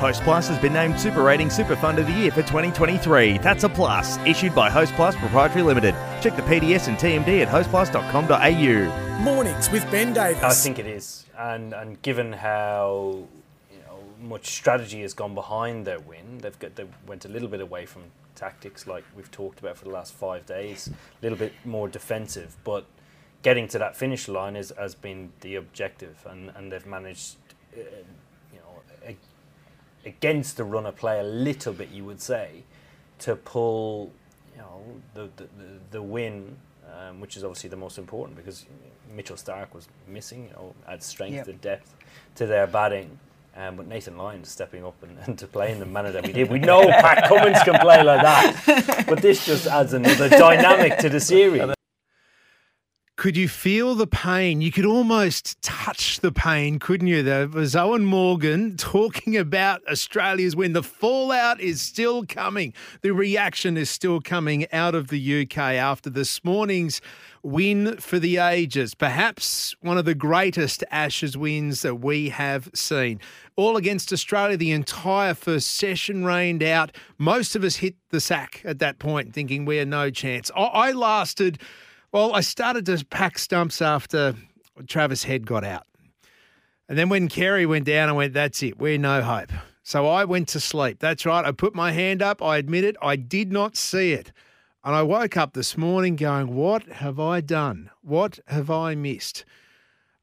Host Plus has been named Super Rating Super Fund of the Year for 2023. That's a plus. Issued by Host Plus Proprietary Limited. Check the PDS and TMD at hostplus.com.au. Mornings with Ben Davis. I think it is, and and given how you know much strategy has gone behind their win, they've got they went a little bit away from tactics like we've talked about for the last five days, a little bit more defensive, but getting to that finish line is, has been the objective, and, and they've managed, uh, you know, a, against the runner play a little bit, you would say, to pull, you know, the the, the, win, um, which is obviously the most important because Mitchell Starc was missing, you know, add strength Yep. and depth to their batting. Um, but Nathan Lyon's stepping up and, and to play in the manner that we did. We know Pat Cummins can play like that, but this just adds another dynamic to the series. Could you feel the pain? You could almost touch the pain, couldn't you? There was Eoin Morgan talking about Australia's win. The fallout is still coming. The reaction is still coming out of the UK after this morning's win for the ages. Perhaps one of the greatest Ashes wins that we have seen. All against Australia, the entire first session rained out. Most of us hit the sack at that point, thinking we had no chance. I, I lasted. Well, I started to pack stumps after Travis Head got out. And then when Carey went down, I went, that's it. We're no hope. So I went to sleep. That's right. I put my hand up. I admit it. I did not see it. And I woke up this morning going, what have I done? What have I missed?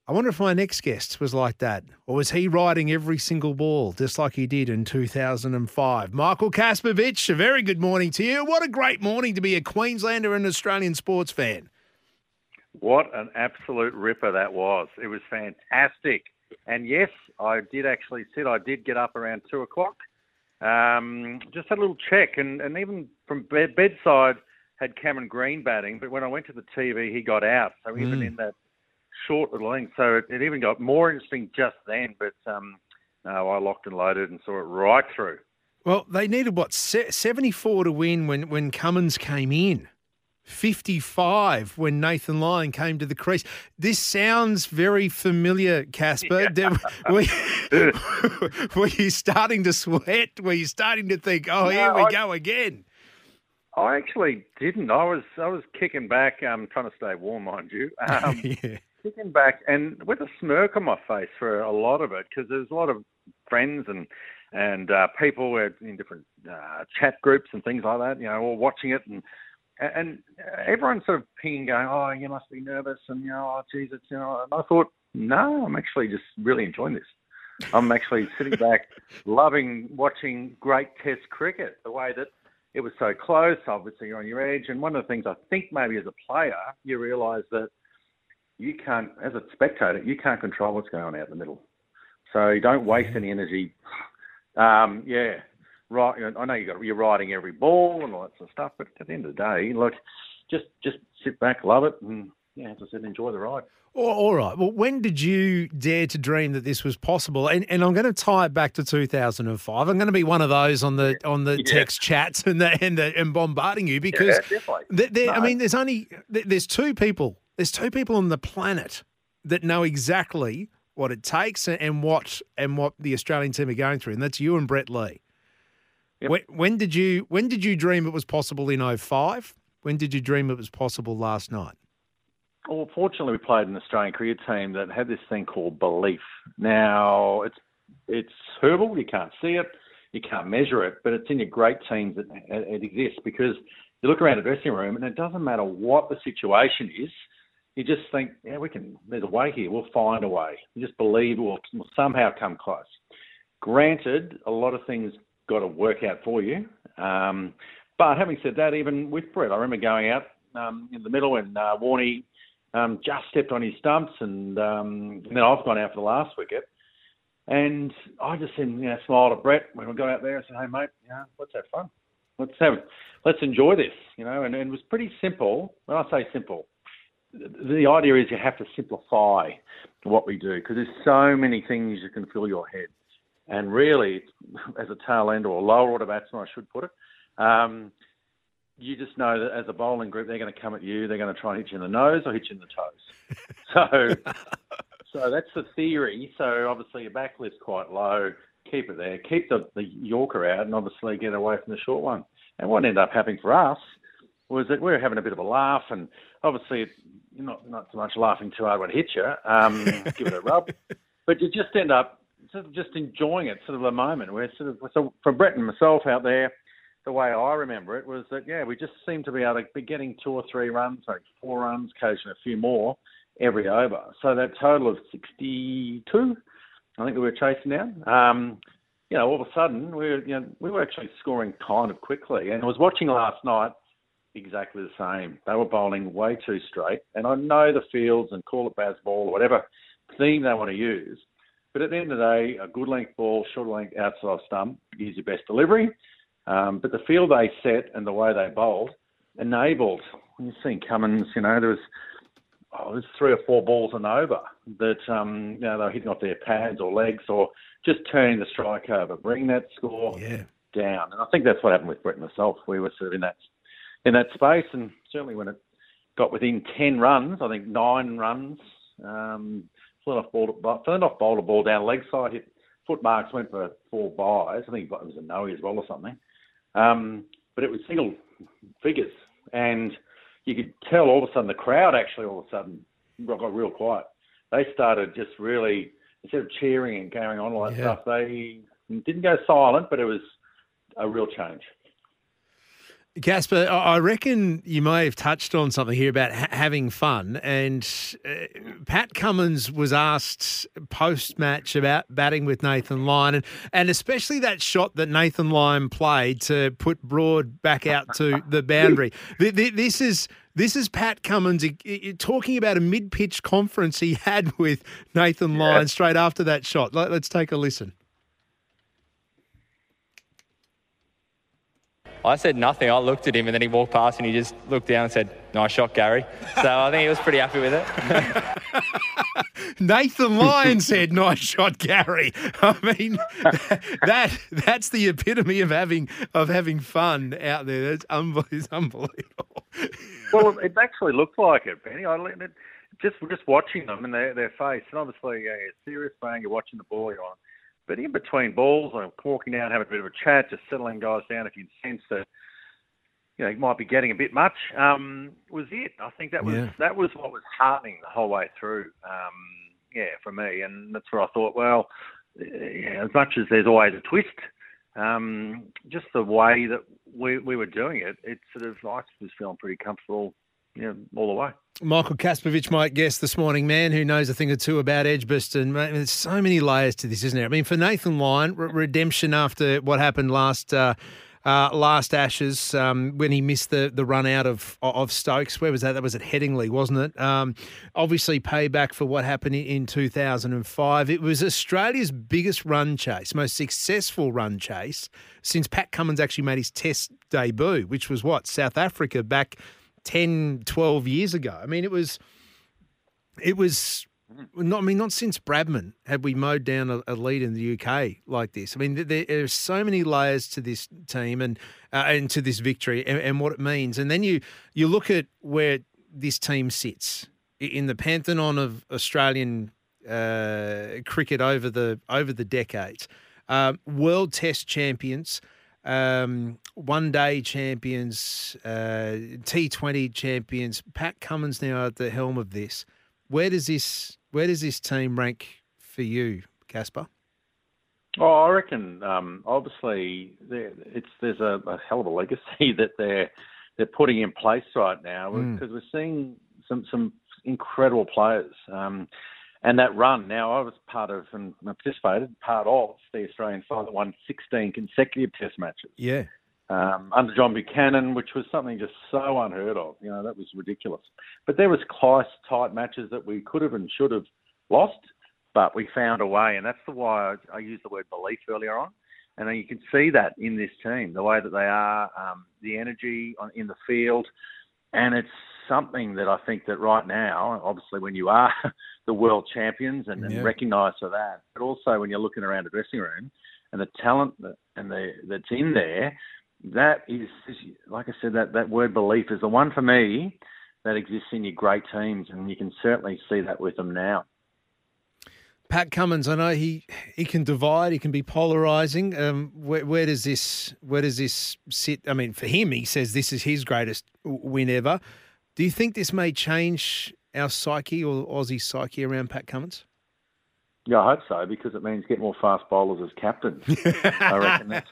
I wonder if my next guest was like that, or was he riding every single ball just like he did in 2005? Michael Kasprowicz, a very good morning to you. What a great morning to be a Queenslander and Australian sports fan. What an absolute ripper that was. It was fantastic. And yes, I did actually sit, I did get up around two o'clock. Um, just had a little check, and, and even from bed, bedside, had Cameron Green batting. But when I went to the TV, he got out. So even Mm. in that short little inning, so it, it even got more interesting just then. But um, no, I locked and loaded and saw it right through. Well, they needed what 74 to win when when Cummins came in. 55 when Nathan Lyon came to the crease. This sounds very familiar, Casper. Did- Were, you, were you starting to sweat? Were you starting to think, oh, here we I- go again? I actually didn't. I was I was kicking back, um, trying to stay warm, mind you. Um, yeah. kicking back and with a smirk on my face for a lot of it because there's a lot of friends and and uh, people were in different uh, chat groups and things like that, you know, all watching it and and everyone's sort of pinging, going, "Oh, you must be nervous," and you know, "Oh, geez, it's you know." And I thought, no, I'm actually just really enjoying this. I'm actually sitting back, loving watching great Test cricket. The way that it was so close, obviously you're on your edge. And one of the things I think maybe as a player, you realise that you can't, as a spectator, you can't control what's going on out in the middle. So you don't waste any energy. Um, yeah, right. I know you got you're riding every ball and all that sort of stuff, but at the end of the day, look, just just sit back, love it, and yeah, as I said, enjoy the ride. All- right. Well, when did you dare to dream that this was possible? And, and I'm going to tie it back to 2005. I'm going to be one of those on the on the Yeah. text chats and the, and the, and bombarding you because yeah, there, I No. mean, there's only there's two people. There's two people on the planet that know exactly what it takes and what and what the Australian team are going through, and that's you and Brett Lee. Yep. When, when did you when did you dream it was possible in 05? When did you dream it was possible last night? Well, fortunately, we played an Australian cricket team that had this thing called belief. Now, it's it's herbal. You can't see it, you can't measure it, but it's in your great teams that it, it exists because you look around the dressing room and it doesn't matter what the situation is. You just think, yeah, we can. There's a way here. We'll find a way. You just believe we'll, we'll somehow come close. Granted, a lot of things got to work out for you. Um, but having said that, even with Brett, I remember going out um, in the middle and uh, Warney um, just stepped on his stumps, and, um, and then I've gone out for the last wicket. And I just you know, smiled at Brett when we got out there and said, "Hey mate, you know, let's have fun. Let's have, let's enjoy this." You know, and, and it was pretty simple. When I say simple, the idea is you have to simplify what we do because there's so many things you can fill your head. And really, as a tail end or a lower order batsman, I should put it, um, you just know that as a bowling group, they're going to come at you. They're going to try and hit you in the nose or hit you in the toes. so, so that's the theory. So obviously your back lift's quite low. Keep it there. Keep the, the Yorker out, and obviously get away from the short one. And what ended up happening for us was that we were having a bit of a laugh, and obviously not not so much laughing too hard when it hit you. Um, give it a rub, but you just end up sort of just enjoying it, sort of a moment. We're sort of so for Brett and myself out there the way I remember it was that yeah, we just seemed to be able to be getting two or three runs, like four runs, occasionally a few more every over. So that total of 62, I think we were chasing down. Um, you know, all of a sudden we were, you know, we were actually scoring kind of quickly. And I was watching last night, exactly the same. They were bowling way too straight. And I know the fields and call it Bazball or whatever theme they want to use. But at the end of the day, a good length ball, short length outside stump is your best delivery. Um, but the field they set and the way they bowled enabled. When you've seen Cummins, you know, there was oh, there's three or four balls and over that um, you know they were hitting off their pads or legs or just turning the strike over, bringing that score yeah. down. And I think that's what happened with Brett and myself. We were sort of in that in that space, and certainly when it got within ten runs, I think nine runs, um, flew off ball, flew off ball to ball down leg side, hit foot marks, went for four byes. I think it was a no as well or something. Um, but it was single figures, and you could tell all of a sudden the crowd actually all of a sudden got real quiet. They started just really instead of cheering and carrying on all that yeah. stuff, they didn't go silent, but it was a real change. Casper, I reckon you may have touched on something here about ha- having fun. And uh, Pat Cummins was asked post match about batting with Nathan Lyon, and, and especially that shot that Nathan Lyon played to put Broad back out to the boundary. This is. This is Pat Cummins talking about a mid pitch conference he had with Nathan Lyon yeah. straight after that shot. Let's take a listen. I said nothing. I looked at him and then he walked past and he just looked down and said, Nice shot, Gary. So I think he was pretty happy with it. Nathan Lyon said, Nice shot, Gary. I mean, that that's the epitome of having of having fun out there. That's unbelievable. well, it actually looked like it, Benny. I it, just just watching them and their their face, and obviously yeah, serious bang. You're watching the ball you're on but in between balls, I'm walking down, having a bit of a chat, just settling guys down if you sense that you know, you might be getting a bit much. Um, was it? I think that was yeah. that was what was heartening the whole way through. Um, yeah, for me, and that's where I thought, well, yeah, as much as there's always a twist, um, just the way that we we were doing it, it sort of I was feeling pretty comfortable, you know, all the way. Michael Kasprowicz, my guest this morning, man who knows a thing or two about Edgbaston. There's so many layers to this, isn't there? I mean, for Nathan Lyon, re- redemption after what happened last uh, uh, last Ashes um, when he missed the, the run out of of Stokes. Where was that? That was at Headingley, wasn't it? Um, obviously, payback for what happened in 2005. It was Australia's biggest run chase, most successful run chase since Pat Cummins actually made his Test debut, which was what South Africa back 10, 12 years ago. I mean, it was, it was, not, I mean, not since Bradman had we mowed down a, a lead in the UK like this. I mean, there, there, are so many layers to this team and uh, and to this victory and, and what it means. And then you you look at where this team sits in the pantheon of Australian uh, cricket over the over the decades. Um, world Test champions, um, one day champions, uh, T20 champions. Pat Cummins now at the helm of this. Where does this where does this team rank for you, Casper? Oh, I reckon um, obviously it's there's a, a, hell of a legacy that they're they're putting in place right now because mm. we're seeing some some incredible players. Um, and that run, now I was part of and participated, part of the Australian side that won 16 consecutive Test matches. Yeah. um, under John Buchanan, which was something just so unheard of. You know, that was ridiculous. But there was close, tight matches that we could have and should have lost, but we found a way, and that's the why I, I used the word belief earlier on. And you can see that in this team, the way that they are, um, the energy on, in the field, and it's something that I think that right now, obviously, when you are the world champions and, and recognised for that, but also when you're looking around the dressing room and the talent that, and the that's in there, that is, like I said, that, that word belief is the one for me that exists in your great teams, and you can certainly see that with them now. Pat Cummins, I know he he can divide, he can be polarizing. Um, where, where, does this where does this sit? I mean, for him, he says this is his greatest win ever. Do you think this may change our psyche or Aussie psyche around Pat Cummins? Yeah, I hope so because it means get more fast bowlers as captains. I reckon that's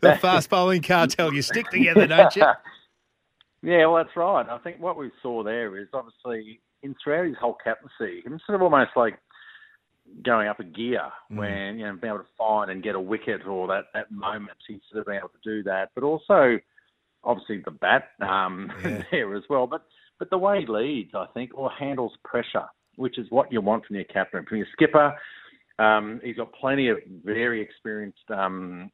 the, fast bowling cartel. You stick together, don't you? yeah, well, that's right. I think what we saw there is obviously in throughout his whole captaincy, him sort of almost like going up a gear mm. when you know being able to find and get a wicket or that that moment. He's sort of been able to do that, but also obviously the bat um, yeah. there as well. But but the way he leads, I think, or handles pressure which is what you want from your captain. From your skipper, um, he's got plenty of very experienced um,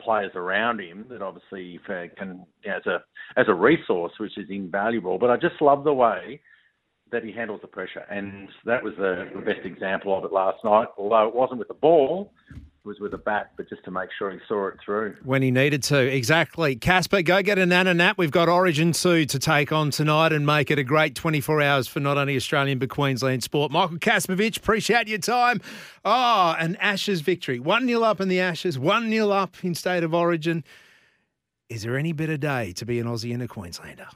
players around him that obviously can as a as a resource, which is invaluable. But I just love the way that he handles the pressure, and that was the, the best example of it last night. Although it wasn't with the ball, was with a bat, but just to make sure he saw it through. When he needed to, exactly. Casper, go get a nana nap. We've got Origin 2 to take on tonight and make it a great 24 hours for not only Australian but Queensland sport. Michael Kasprowicz, appreciate your time. Oh, an Ashes victory. 1 0 up in the Ashes, 1 0 up in State of Origin. Is there any better day to be an Aussie and a Queenslander?